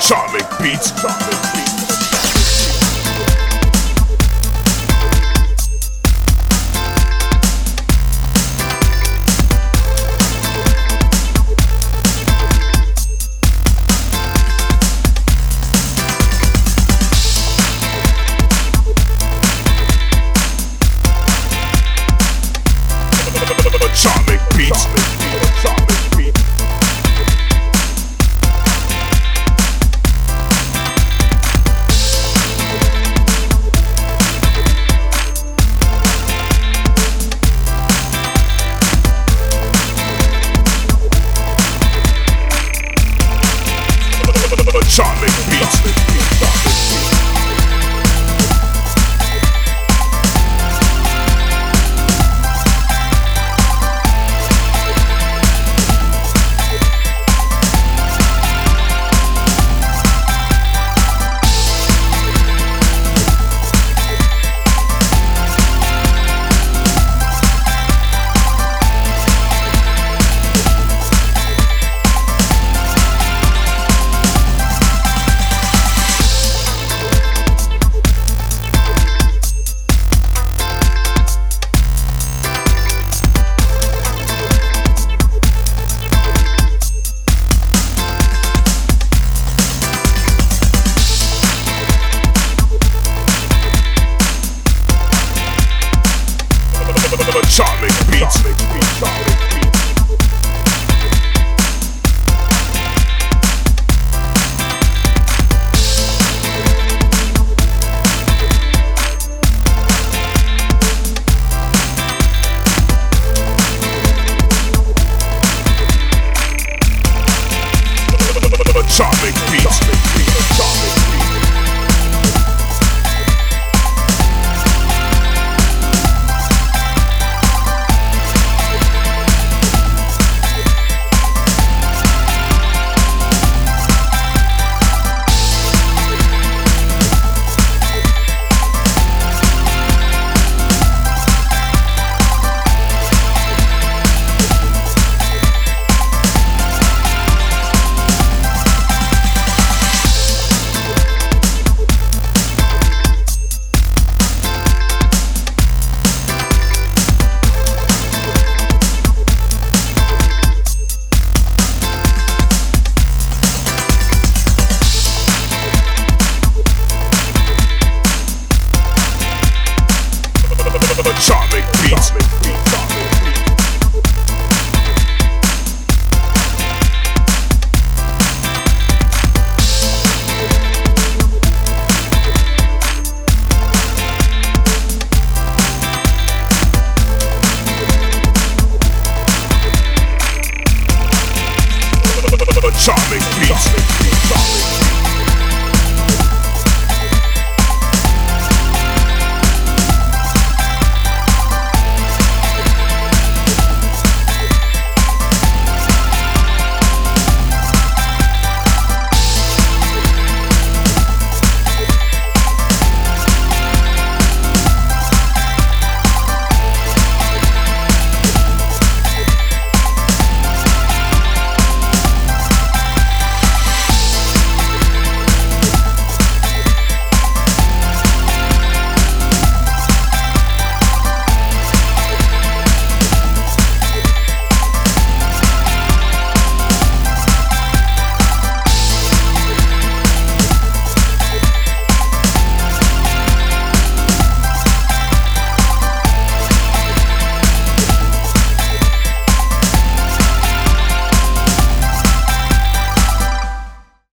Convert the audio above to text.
Charlie Beats. Charlie Beats. Watch me dip Sonic Beats. Sonic Beats. Sonic Beats. Charming beats.